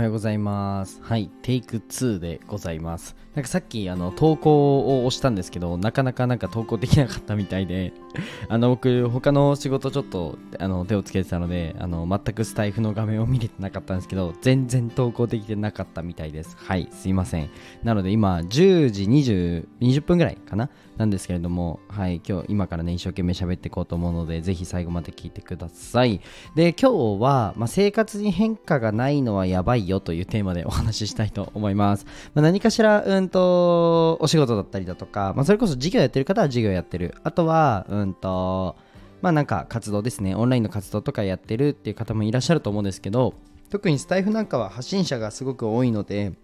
はようございます。はい、テイク2でございます。なんかさっきあの投稿を押したんですけど、なかなかなんか投稿できなかったみたいで、あの僕他の仕事ちょっとあの手をつけてたので、あの全くスタイフの画面を見れてなかったんですけど、全然投稿できてなかったみたいです。はい、すいません。なので今10時20 20分ぐらいかななんですけれども、はい、今日今からね一生懸命喋っていこうと思うので、ぜひ最後まで聞いてください。で、今日は、まあ、生活に変化がないのはやばいよというテーマで お話ししたいと思います。まあ、何かしら、うんと、お仕事だったりだとか、まあ、それこそ授業やってる方は授業やってる。あとは、うんと、まあなんか活動ですね、オンラインの活動とかやってるっていう方もいらっしゃると思うんですけど、特にスタイフなんかは発信者がすごく多いので、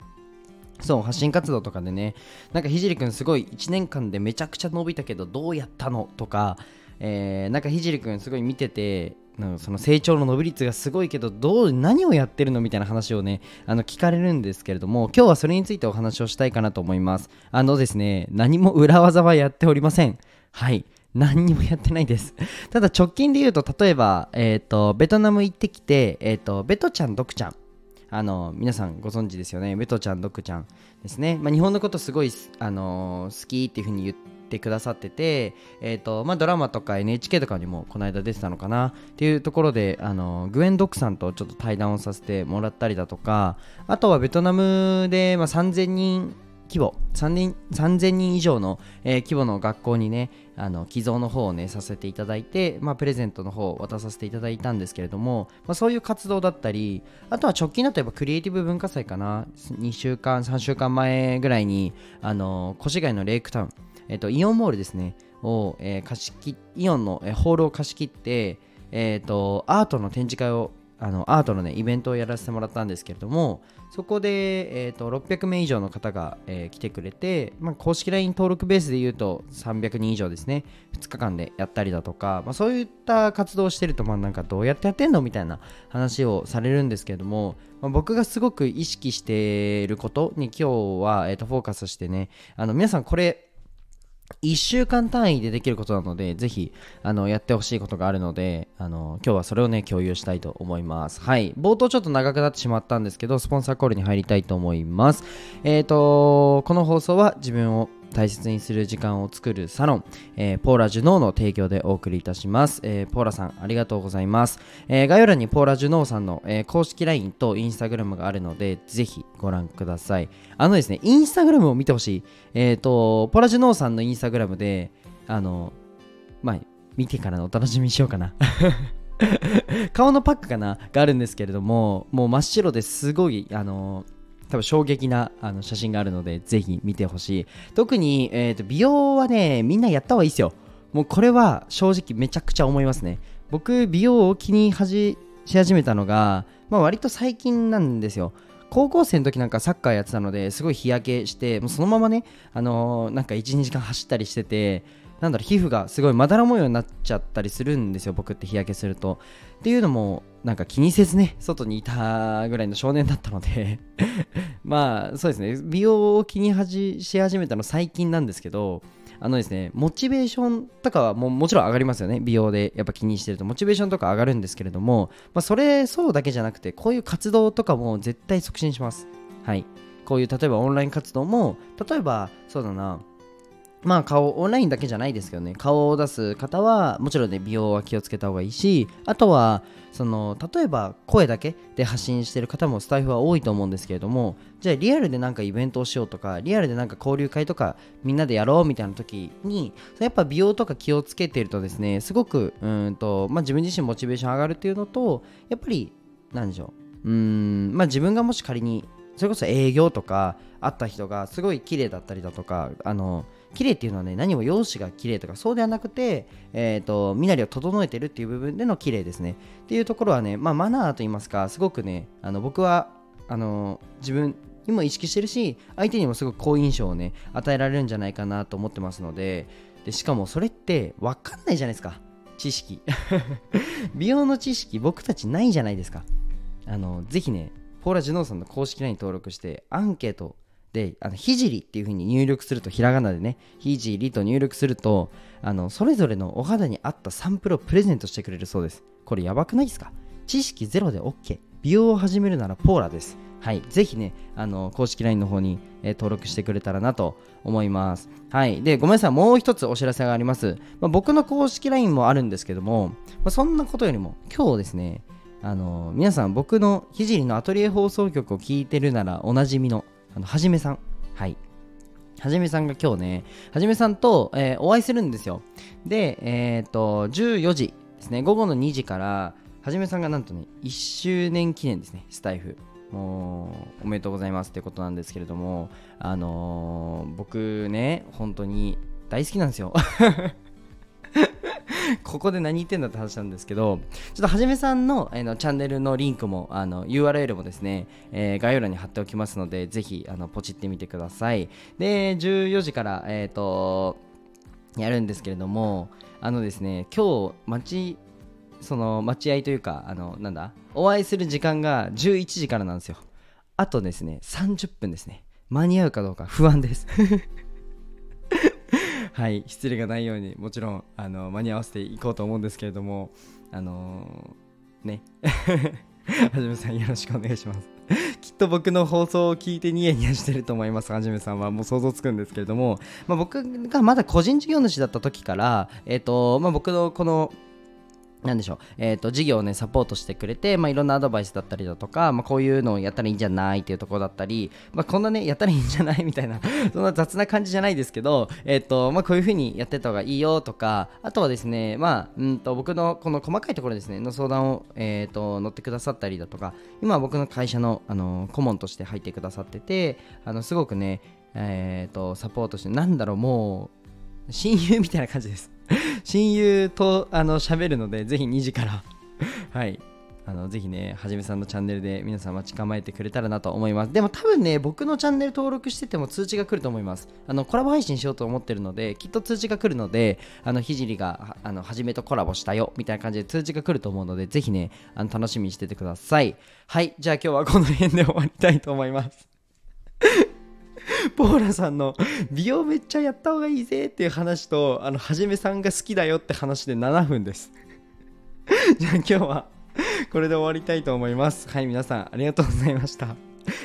そう発信活動とかでねなんかひじりくんすごい1年間でめちゃくちゃ伸びたけどどうやったのとか、えーなんかひじりくんすごい見ててその成長の伸び率がすごいけどどう何をやってるのみたいな話をねあの聞かれるんですけれども今日はそれについてお話をしたいかなと思います。あのですね何も裏技はやっておりません。はい。何にもやってないです。ただ直近で言うと、例えば、えっ、と、ベトナム行ってきて、えっ、と、ベトちゃん、ドクちゃん、あの皆さんご存知ですよね、ベトちゃん、ドクちゃんですね。まあ、日本のことすごい、あの好きっていうふうに言ってくださってて、えーとまあ、ドラマとか NHK とかにもこの間出てたのかなっていうところで、あのグエン・ドクさんとちょっと対談をさせてもらったりだとか、あとはベトナムで、まあ、3000人規模3000人以上の、えー規模の学校にねあの寄贈の方をねさせていただいて、まあ、プレゼントの方を渡させていただいたんですけれども、まあ、そういう活動だったりあとは直近だとやっぱクリエイティブ文化祭かな2週間3週間前ぐらいにあの越谷のレイクタウン、えっとイオンモールですねを、えー貸し切イオンの、えホールを貸し切って、えー、とアートの展示会をあのアートのねイベントをやらせてもらったんですけれどもそこで、えー、と600名以上の方が、えー来てくれて、まあ、公式 LINE 登録ベースで言うと300人以上ですね。2日間でやったりだとか、まあ、そういった活動をしてると、まあ、なんかどうやってやってんのみたいな話をされるんですけれども、まあ、僕がすごく意識していることに今日は、えー、とフォーカスしてねあの皆さんこれ1週間単位でできることなので、ぜひあのやってほしいことがあるのであの、今日はそれをね、共有したいと思います。はい。冒頭ちょっと長くなってしまったんですけど、スポンサーコールに入りたいと思います。えっ、と、この放送は自分を大切にする時間を作るサロン、えーポーラ・ジュノーの提供でお送りいたします。えーポーラさん、ありがとうございます。えー概要欄にポーラ・ジュノーさんの、え公式 LINE と Instagram があるので、ぜひご覧ください。あのですね、インスタグラムを見てほしい。えっ、と、ポーラ・ジュノーさんのインスタグラムで、あの、まあ、見てからのお楽しみにしようかな。顔のパックかな？があるんですけれども、もう真っ白ですごい、あの多分衝撃なあの写真があるので、ぜひ見てほしい。特に、えーと美容はね、みんなやった方がいいですよ。もうこれは正直めちゃくちゃ思いますね。僕、美容を気にし始めたのが、まあ、割と最近なんですよ。高校生の時なんかサッカーやってたのですごい日焼けしてもうそのままね、あのーなんか12時間走ったりしててなんだろう皮膚がすごいまだら模様になっちゃったりするんですよ僕って日焼けすると。っていうのもなんか気にせずね外にいたぐらいの少年だったので。まあそうですね。美容を気にし始めたの最近なんですけどあのですねモチベーションとかはももちろん上がりますよね。美容でやっぱ気にしてると。モチベーションとか上がるんですけれども、まあ、それそうだけじゃなくてこういう活動とかも絶対促進します。はい。こういう例えばオンライン活動も例えばそうだな。まあ顔オンラインだけじゃないですけどね。顔を出す方はもちろんね美容は気をつけた方がいいしあとはその例えば声だけで発信してる方もスタイフは多いと思うんですけれどもじゃあリアルでなんかイベントをしようとかリアルでなんか交流会とかみんなでやろうみたいな時にやっぱ美容とか気をつけてるとですねすごくうんと、まあ、自分自身モチベーション上がるっていうのとやっぱりなんでしょう。うんまあ自分がもし仮にそれこそ営業とか会った人がすごい綺麗だったりだとかあの綺麗っていうのはね何も容姿が綺麗とかそうではなくて、えー、と身なりを整えてるっていう部分での綺麗ですね。っていうところはね、まあ、マナーといいますかすごくねあの僕はあの自分にも意識してるし相手にもすごく好印象をね与えられるんじゃないかなと思ってますのででしかもそれって分かんないじゃないですか。知識。美容の知識僕たちないじゃないですか。あのぜひねポーラ・ジノーさんの公式 LINE 登録してアンケートであのひじりっていう風に入力するとひらがなでねひじりと入力するとあのそれぞれのお肌に合ったサンプルをプレゼントしてくれるそうです。これやばくないですか？知識ゼロで OK 美容を始めるならポーラです。はい、ぜひね、あの公式 LINE の方に、えー、登録してくれたらなと思います。はい、で、ごめんなさい、もう一つお知らせがあります。まあ、僕の公式 LINE もあるんですけども、まあ、そんなことよりも、今日ですね、あの皆さん、僕のひじりのアトリエ放送局を聞いてるならおなじみの、あのはじめさん。はい。はじめさんが今日ね、はじめさんと、えー、お会いするんですよ。で、えっ、と、14時ですね、午後の2時から、はじめさんがなんとね、1周年記念ですね、スタイフ。もうおめでとうございますってことなんですけれどもあのー、僕ね本当に大好きなんですよ ここで何言ってんだって話なんですけど、ちょっとはじめさんの,、えー、のチャンネルのリンクも、あの URL もですね、えー、概要欄に貼っておきますので、ぜひあのポチってみてください。で、14時から、えっ、ー、と、やるんですけれども、あのですね、今日、待ちその待合というかあのなんだお会いする時間が11時からなんですよ。あとですね30分ですね。間に合うかどうか不安です。はい失礼がないようにもちろんあの間に合わせていこうと思うんですけれどもあのー、ね。はじめさんよろしくお願いします。きっと僕の放送を聞いてニヤニヤしてると思います。はじめさんは。もう想像つくんですけれども、まあ、僕がまだ個人事業主だった時から、えーとまあ、僕のこのなんでしょう、えーと、事業をねサポートしてくれて、まあ、いろんなアドバイスだったりだとか、まあ、こういうのをやったらいいんじゃないっていうところだったり、まあ、こんなねやったらいいんじゃない？みたいなそんな雑な感じじゃないですけど、えーとまあ、こういう風にやってた方がいいよとかあとはですね、まあ、うんと僕のこの細かいところですねの相談を、えーと、乗ってくださったりだとか今は僕の会社の、あの顧問として入ってくださっててあのすごくね、えーとサポートしてなんだろうもう親友みたいな感じです 親友とあの喋るので、ぜひ2時から はい、あのぜひね、はじめさんのチャンネルで皆さん待ち構えてくれたらなと思います。でも多分ね、僕のチャンネル登録してても通知が来ると思います。あのコラボ配信しようと思ってるので、きっと通知が来るので、あのひじりがあのはじめとコラボしたよみたいな感じで通知が来ると思うので、ぜひね、あの楽しみにしててください。はい、じゃあ今日はこの辺で終わりたいと思います。ポーラさんの美容めっちゃやった方がいいぜっていう話とあのはじめさんが好きだよって話で7分です。じゃあ今日はこれで終わりたいと思います。はい皆さんありがとうございました。っ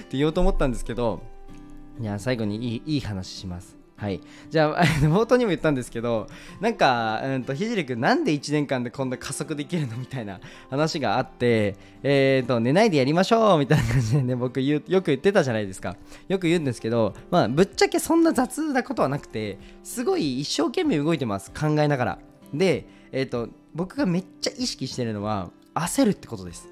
て言おうと思ったんですけどいや最後にいいいい話します。はい、じゃあ 冒頭にも言ったんですけどなんか、うんと、ひじりくんなんで1年間でこんな加速できるのみたいな話があって、えーと、寝ないでやりましょうみたいな感じでね 僕よく言ってたじゃないですか。よく言うんですけど、まあ、ぶっちゃけそんな雑なことはなくてすごい一生懸命動いてます考えながら。で、えーと僕がめっちゃ意識してるのは焦るってことです。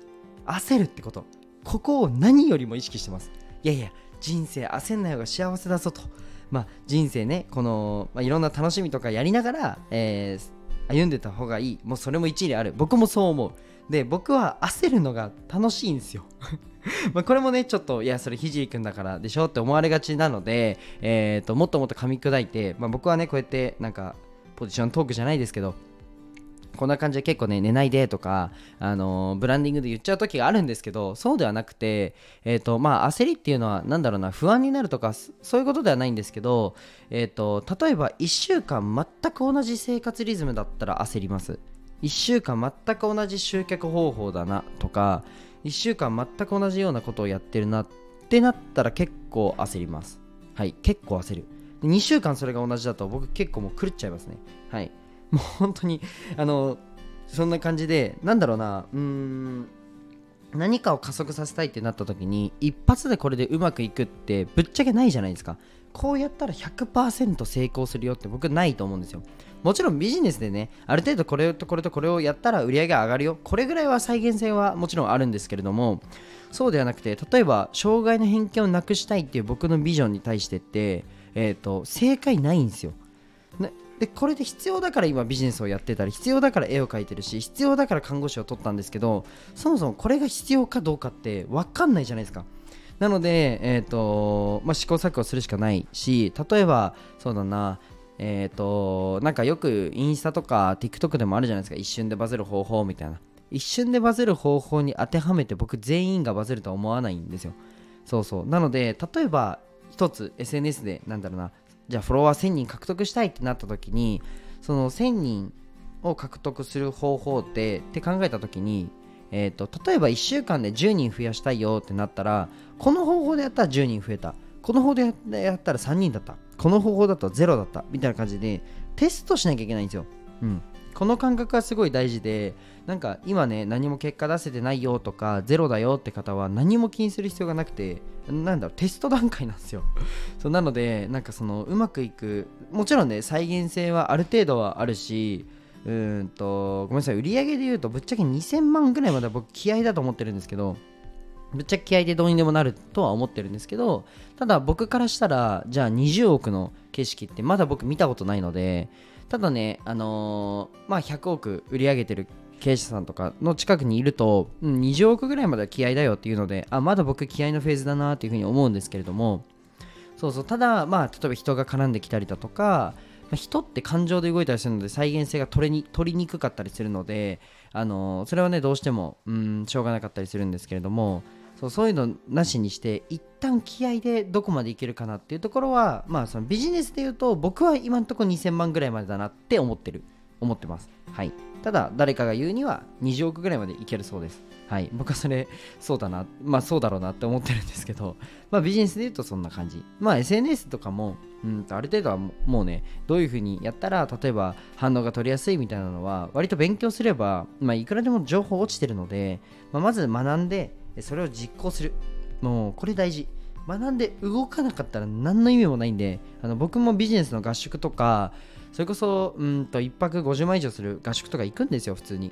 焦るってこと。ここを何よりも意識してます。いやいや人生焦んない方が幸せだぞと。まあ、人生ねこの、まあ、いろんな楽しみとかやりながら、えー、歩んでた方がいい。もうそれも一理ある。僕もそう思う。で僕は焦るのが楽しいんですよ。まこれもねちょっといやそれひじりくんだからでしょって思われがちなので、えーと、もっともっと噛み砕いて、まあ、僕はねこうやってなんかポジショントークじゃないですけどこんな感じで結構ね、寝ないでとか、あの、ブランディングで言っちゃう時があるんですけど、そうではなくて、えっ、と、まあ、焦りっていうのは、なんだろうな、不安になるとか、そういうことではないんですけど、えっ、と、例えば1週間全く同じ生活リズムだったら焦ります。1週間全く同じ集客方法だなとか、1週間全く同じようなことをやってるなってなったら結構焦ります。はい、結構焦る。2週間それが同じだと僕結構もう狂っちゃいますね。はい。もう本当にあのそんな感じでなんだろうなうーん何かを加速させたいってなった時に一発でこれでうまくいくってぶっちゃけないじゃないですか。こうやったら100%成功するよって僕ないと思うんですよ。もちろんビジネスでねある程度これとこれとこれをやったら売り上げ上がるよ。これぐらいは再現性はもちろんあるんですけれどもそうではなくて例えば障害の偏見をなくしたいっていう僕のビジョンに対してって、えーと正解ないんですよ。でこれで必要だから今ビジネスをやってたり必要だから絵を描いてるし必要だから看護師を取ったんですけどそもそもこれが必要かどうかって分かんないじゃないですか。なので、えーとまあ、試行錯誤するしかないし例えばそうだなえっ、ー、となんかよくインスタとか TikTok でもあるじゃないですか。一瞬でバズる方法みたいな。一瞬でバズる方法に当てはめて僕全員がバズるとは思わないんですよ。そうそう。なので例えば一つ SNS でなんだろうなじゃあフォロワー1000人獲得したいってなった時にその1000人を獲得する方法ってって考えた時にえーと、例えば1週間で10人増やしたいよってなったらこの方法でやったら10人増えた。この方法でやったら3人だった。この方法だと0だった。みたいな感じでテストしなきゃいけないんですよ、うん、この感覚はすごい大事でなんか今ね何も結果出せてないよとかゼロだよって方は何も気にする必要がなくてなんだろうテスト段階なんですよ。そうなのでなんかそのうまくいくもちろんね再現性はある程度はあるしうんとごめんなさい売り上げで言うとぶっちゃけ2000万ぐらいまで僕気合だと思ってるんですけどぶっちゃけ気合でどうにでもなるとは思ってるんですけどただ僕からしたらじゃあ20億の景色ってまだ僕見たことないのでただねあのー、まあ100億売り上げてる経営者さんとかの近くにいると、うん、20億ぐらいまでは気合だよっていうのであまだ僕気合のフェーズだなっていうふうに思うんですけれどもそうそうただまあ例えば人が絡んできたりだとか人って感情で動いたりするので再現性が取れに取りにくかったりするので、あのそれはねどうしてもうんしょうがなかったりするんですけれどもそうそういうのなしにして一旦気合でどこまでいけるかなっていうところはまあそのビジネスで言うと僕は今のところ2000万ぐらいまでだなって思ってる。思ってます。はい。ただ誰かが言うには20億ぐらいまでいけるそうです。はい。僕はそれそうだな。まあそうだろうなって思ってるんですけど。まあビジネスで言うとそんな感じ。まあ SNS とかもうんある程度はもうねどういうふうにやったら例えば反応が取りやすいみたいなのは割と勉強すればまあいくらでも情報落ちてるので、まあ、まず学んでそれを実行する。もうこれ大事。学んで動かなかったら何の意味もないんであの僕もビジネスの合宿とかそれこそうんと1泊50万以上する合宿とか行くんですよ普通に、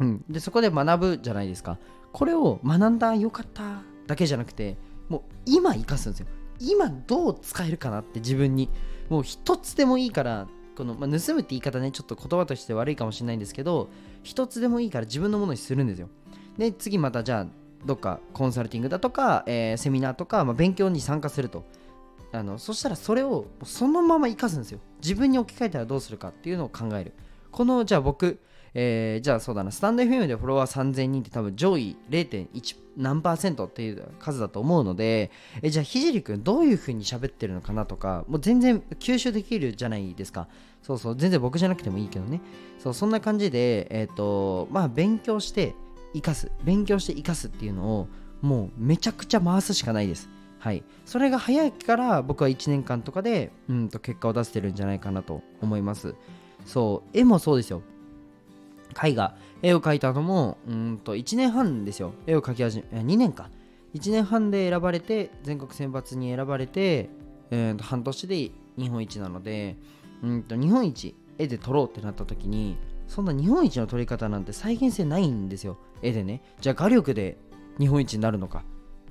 うん、でそこで学ぶじゃないですか。これを学んだよかっただけじゃなくてもう今生かすんですよ。今どう使えるかなって自分に。もう一つでもいいからこの、まあ、盗むって言い方ねちょっと言葉として悪いかもしれないんですけど一つでもいいから自分のものにするんですよ。で次またじゃあどっかコンサルティングだとか、えー、セミナーとか、まあ、勉強に参加すると。あのそしたらそれをそのまま生かすんですよ。自分に置き換えたらどうするかっていうのを考える。このじゃあ僕、えー、じゃあそうだなスタンド FM でフォロワー3000人って多分上位0.1何パーセントっていう数だと思うのでえじゃあひじりくんどういう風に喋ってるのかなとかもう全然吸収できるじゃないですか。そうそう全然僕じゃなくてもいいけどね。そうそんな感じでえっ、ー、とまあ勉強して生かす勉強して生かすっていうのをもうめちゃくちゃ回すしかないです。はい、それが早いから僕は1年間とかでうんと結果を出してるんじゃないかなと思います。そう。絵もそうですよ。絵画。絵を描いたのもうんと1年半ですよ。絵を描き始め2年か。1年半で選ばれて全国選抜に選ばれて、えー、と半年で日本一なのでうんと日本一絵で撮ろうってなった時にそんな日本一の撮り方なんて再現性ないんですよ。絵でね。じゃあ画力で日本一になるのか。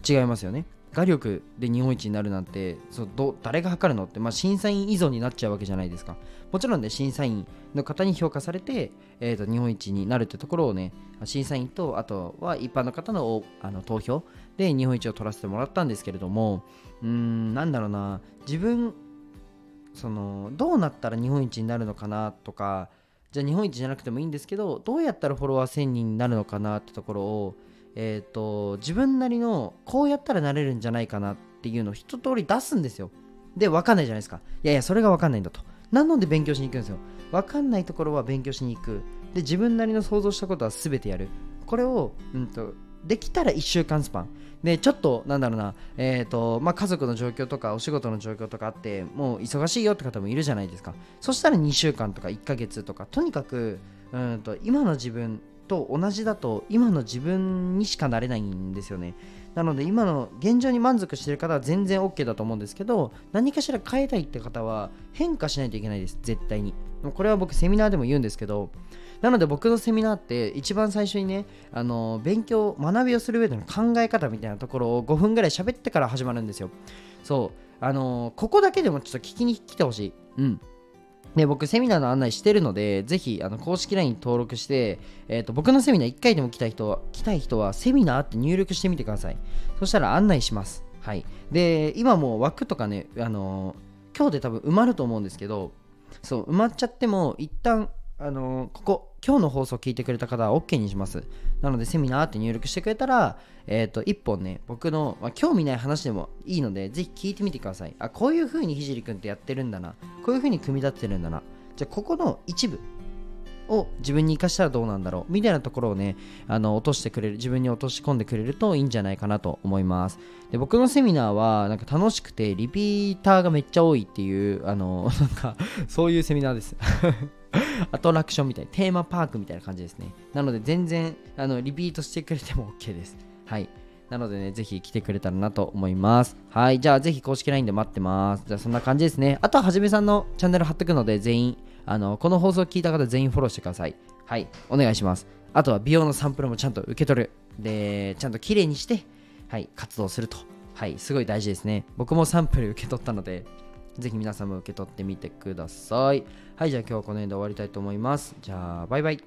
違いますよね。画力で日本一になるなんてそうど誰が測るのって、まあ、審査員依存になっちゃうわけじゃないですか。もちろんね審査員の方に評価されて、えーと、日本一になるってところをね審査員とあとは一般の方のあの投票で日本一を取らせてもらったんですけれどもうーんなんだろうな。自分そのどうなったら日本一になるのかなとかじゃあ日本一じゃなくてもいいんですけどどうやったらフォロワー1000人になるのかなってところをえっ、ー、と自分なりのこうやったらなれるんじゃないかなっていうのを一通り出すんですよ。で分かんないじゃないですか。いやいやそれが分かんないんだと。なので勉強しに行くんですよ。分かんないところは勉強しに行く。で自分なりの想像したことは全てやる。これを、うんと、できたら1週間スパン。でちょっとなんだろうな、えーとまあ、家族の状況とかお仕事の状況とかあってもう忙しいよって方もいるじゃないですか。そしたら2週間とか1ヶ月とかとにかくうんと今の自分と同じだと今の自分にしかなれないんですよね。なので今の現状に満足してる方は全然 OK だと思うんですけど何かしら変えたいって方は変化しないといけないです。絶対に。これは僕セミナーでも言うんですけどなので僕のセミナーって一番最初にねあの勉強学びをする上での考え方みたいなところを5分ぐらい喋ってから始まるんですよそうあのここだけでもちょっと聞きに来てほしいうんで僕、セミナーの案内してるので、ぜひあの公式 LINE 登録して、えーと、僕のセミナー1回でも来た人は来たい人は、セミナーって入力してみてください。そしたら案内します。はい。で、今もう枠とかね、あの、今日で多分埋まると思うんですけど、そう、埋まっちゃっても、一旦、あのー、ここ、今日の放送を聞いてくれた方は OK にします。なので、セミナーって入力してくれたら、えっ、ー、と、1本ね、僕の、まあ、興味ない話でもいいので、ぜひ聞いてみてください。あ、こういう風にひじりくんってやってるんだな。こういう風に組み立ってるんだな。じゃあ、ここの一部、を自分に生かしたらどうなんだろうみたいなところをねあの落としてくれる自分に落とし込んでくれるといいんじゃないかなと思いますで僕のセミナーはなんか楽しくてリピーターがめっちゃ多いっていうあのなんかそういうセミナーですアトラクションみたいテーマパークみたいな感じですねなので全然あのリピートしてくれても OK ですはいなのでね、ぜひ来てくれたらなと思います。はい。じゃあ、ぜひ公式 LINE で待ってます。じゃあ、そんな感じですね。あとは、はじめさんのチャンネル貼ってくので、全員、あの、この放送を聞いた方全員フォローしてください。はい。お願いします。あとは、美容のサンプルもちゃんと受け取る。で、ちゃんと綺麗にして、はい、活動すると。はい。すごい大事ですね。僕もサンプル受け取ったので、ぜひ皆さんも受け取ってみてください。はい。じゃあ、今日はこの辺で終わりたいと思います。じゃあ、バイバイ。